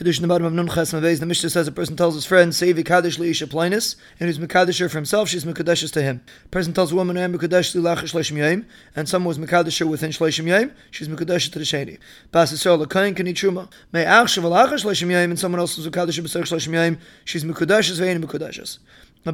Kedushin the bottom of Nun Ches The Mishnah says a person tells his friend, Sevi Kaddish Leisha Plinus, and who's Mekadisher for himself, she's Mekadeshes to him. A person tells a woman, I am Mekadesh Lilach Shleshim Yom, and someone was Mekadisher within Shleshim Yom, she's Mekadesh to the Sheni. Bas Yisrael Lakain Kani Truma. May Ach Shavalach Shleshim Yom, and someone else was Mekadisher B'Sech Shleshim Yom, she's Mekadeshes Vein Mekadeshes. The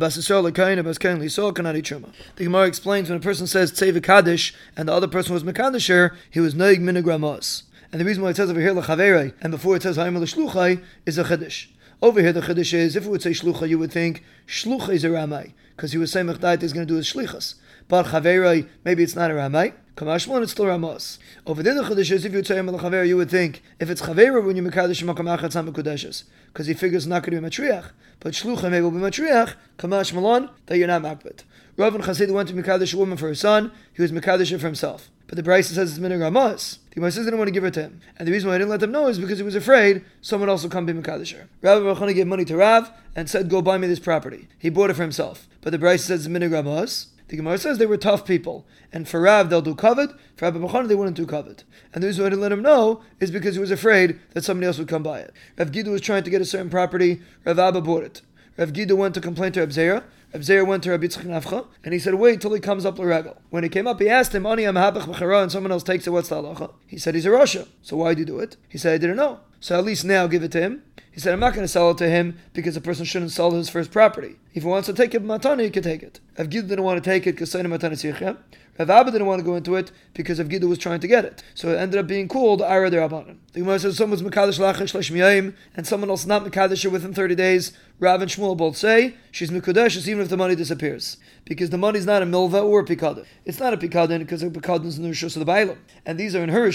Gemara explains when a person says Tzevi Kaddish, and the other person was Mekadisher, he was Noig Minigramos. And the reason why it says over here Lachaverei and before it says Ha'imel Shluchai is a Chiddush. Over here the Chiddush is, if it would say Shlucha, you would think Shlucha is a Ramai, because he was saying Mechdait is going to do his Shlichas. But Chaverei, maybe it's not a Ramai. Kamashmon, it's still Ramos. Over there the Chiddush is, if you would say Ha'imel Chaverei, you would think, if it's Chaverei, when you Mekadesh Makam Achat Sam because he figures not going to be Matriach. But Shlucha maybe will be Matriach, Kamash Malon, that you're not Makbet. Rav and Chassid went to Mekadesh a woman for her son, he was Mekadesh for himself. But the Braisa says it's Minig Ramos. The Gemara says didn't want to give it to him. And the reason why I didn't let them know is because he was afraid someone else will come be Mekadisher. Rav Bachana gave money to Rav and said, Go buy me this property. He bought it for himself. But the Braisa says it's Minig. The Gemara says they were tough people. And for Rav, they'll do covet. For Rabbi Bachana, they wouldn't do covet. And the reason why I didn't let him know is because he was afraid that somebody else would come buy it. Rav Gidu was trying to get a certain property. Rav Abba bought it. Rav Gidu went to complain to Rav Zera. Rav went to Rabbi Yitzchak Nafcha, and he said, wait till he comes up L'regel. When he came up, he asked him, Ani Amahabach B'chara, and someone else takes it, what's the halacha? He said, he's a Rasha. So why did you do it? He said, I didn't know. So at least now give it to him. He said, I'm not going to sell it to him because a person shouldn't sell his first property. If he wants to take it matana, he can take it. Rav Gid didn't want to take it because Sayyid Matana Sichya. Rav Abba didn't want to go into it because Rav Gida was trying to get it. So it ended up being called Ira de Rabbanan. The Gemara says someone's Mekadesh Lachash Lashmiyayim and someone else not Mekadesh within 30 days. Rav and Shmuel both say she's Mekadesh even if the money disappears. Because the money's not a milva or a pikadon. It's not a pikadon because a pikadon is in the Rishos of the Bailam. And these are in her.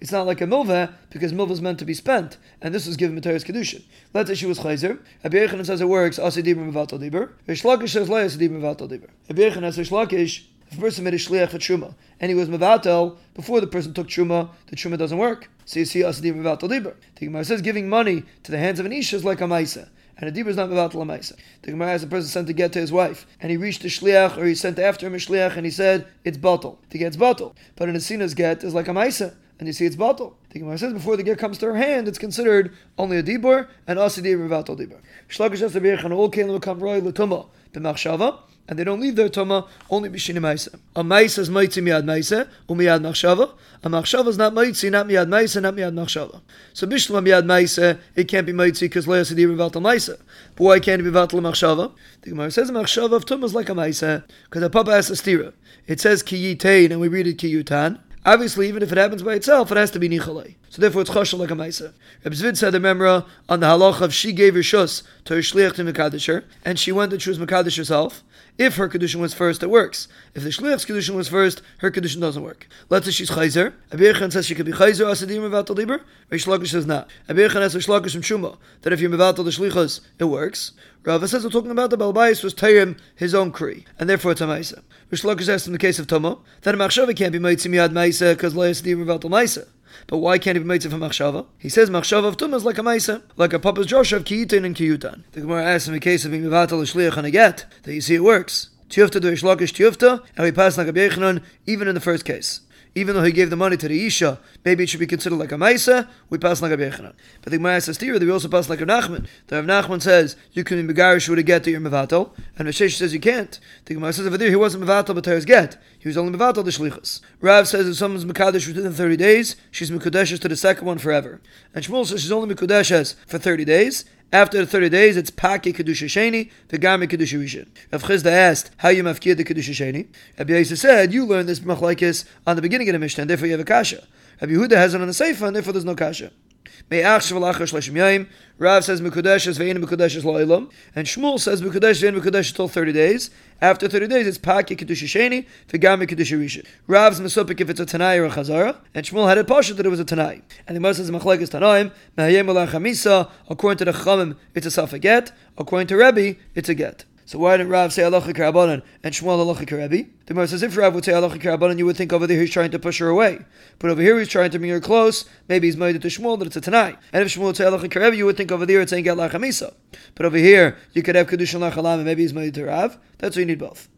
It's not like a milva because milva is meant to be spent, and this was given Materis Kedushin. Let's say she was chayzer. Rabbi Yochanan says it works asidibur mevatel dibur. Reish Lakish says lay asidibur mevatel dibur. Rabbi Yochanan says Reish Lakish if a person made a shliach for truma and he was mevatel before the person took truma, the truma doesn't work. So you see asadim mevatel dibur. The Gemara says giving money to the hands of an isha is like a maisa. And a dibur is not mevatel a maisa. The Gemara has a person sent to get to his wife, and he reached the shliach, or he sent after him a shliach, and he said it's batal. To get's batal. But an asina's get is like a maisa and you see it's batal. The Gemara says before the get comes to her hand, it's considered only a dibur and asi dibur batal dibur. Shlakish has to be all come roy l'tuma b'machshava, and they don't leave their tuma only b'shini ma'isa. A ma'isa is ma'itzi miyad ma'isa, umiyad machshava. A machshava is not ma'itzi, not miyad ma'isa, not miyad machshava. So bishlam miyad ma'isa, it can't be ma'itzi because le'as dibur batal ma'isa. But why can't it be batal machshava? The Gemara says machshava of tuma is like a ma'isa because a papa has a stira. It says ki yitain, and we read it ki yutan. Obviously, even if it happens by itself, it has to be nichalei. So therefore, it's chashal like a ma'isa. Reb Zvid said the memra on the halach of she gave her shus to her shliach to mekadisher, and she went to choose mekadish herself. If her kedushin was first, it works. If the shliach's kedushin was first, her kedushin doesn't work. Let's say she's chayzer. Abirchan says she could be chayzer asadim mevatel liber. Reish Lakish says not. Abirchan has Reish Lakish from Shuma that if you're mevatel the shlichas, it works. Rava says we're talking about the Balbais was Tayrim his own kri, and therefore it's a Maisa. Reish Lakish asked in the case of Tomo that a Machshava can't be Maitzim Yad Maisa because Loyas Dim Revatal Maisa. But why can't he be Maitzim for Machshava? He says Machshava of Tumah is like a Maisa, like a Papa's Josh of Kiyitin and Kiyutan. The Gemara asks in the case of being Mevatal Shliach and that you see it works. Tiyufta do Reish Lakish Tiyufta, and we pass like a even in the first case even though he gave the money to the Isha, maybe it should be considered like a Maisa, we pass like a Bechanan. But the Gemara says that we also pass like a Nachman. The Rav Nachman says you can be Megarish with a get to your Mevatel, and Rashesh says you can't. The Gemara says over there he wasn't Mevatel but his get. He was only Mevatel the Shlichus. Rav says if someone's Mekadesh within 30 days, she's Mekudeshes to the second one forever. And Shmuel says she's only Mekudeshes for 30 days, after the 30 days, it's Paki Kedusha Sheni, the Gami Kedusha Rishon. Rav Chisda asked, how you mafkir the Kedusha Sheni? Rabbi said, you learned this machlaikis on the beginning of the Mishnah, and therefore you have a kasha. Rabbi Yehuda has it on the Seifa, and therefore there's no kasha. Rav says Mekudesh ve'in Mekudesh la'ilam, and Shmuel says Mekudesh ve'in Mekudesh till 30 days. After 30 days, it's Paki Kedusha Sheni, V'gami Kedusha Rishon. Rav's Mesupik if it's a Tanai or a Chazara, and Shmuel had a Pasha that it was a Tanai. And the Gemara says Machlek is Tanaim, Mehayem Chamisa, according to the Chamim, it's a Safaget, according to Rebbe, it's a Get. So why didn't Rav say Alocha Karabanan and Shmuel Alocha Karabi? The Gemara says if Rav would say Alocha Karabanan, you would think over there he's trying to push her away. But over here he's trying to bring her close. Maybe he's it to Shmuel that it's a Tanai. And if Shmuel would say Alocha Karabi, you would think over there it's saying Get Lachamisa. But over here you could have Kedushin Lachalam and maybe he's it to Rav. That's why you need both.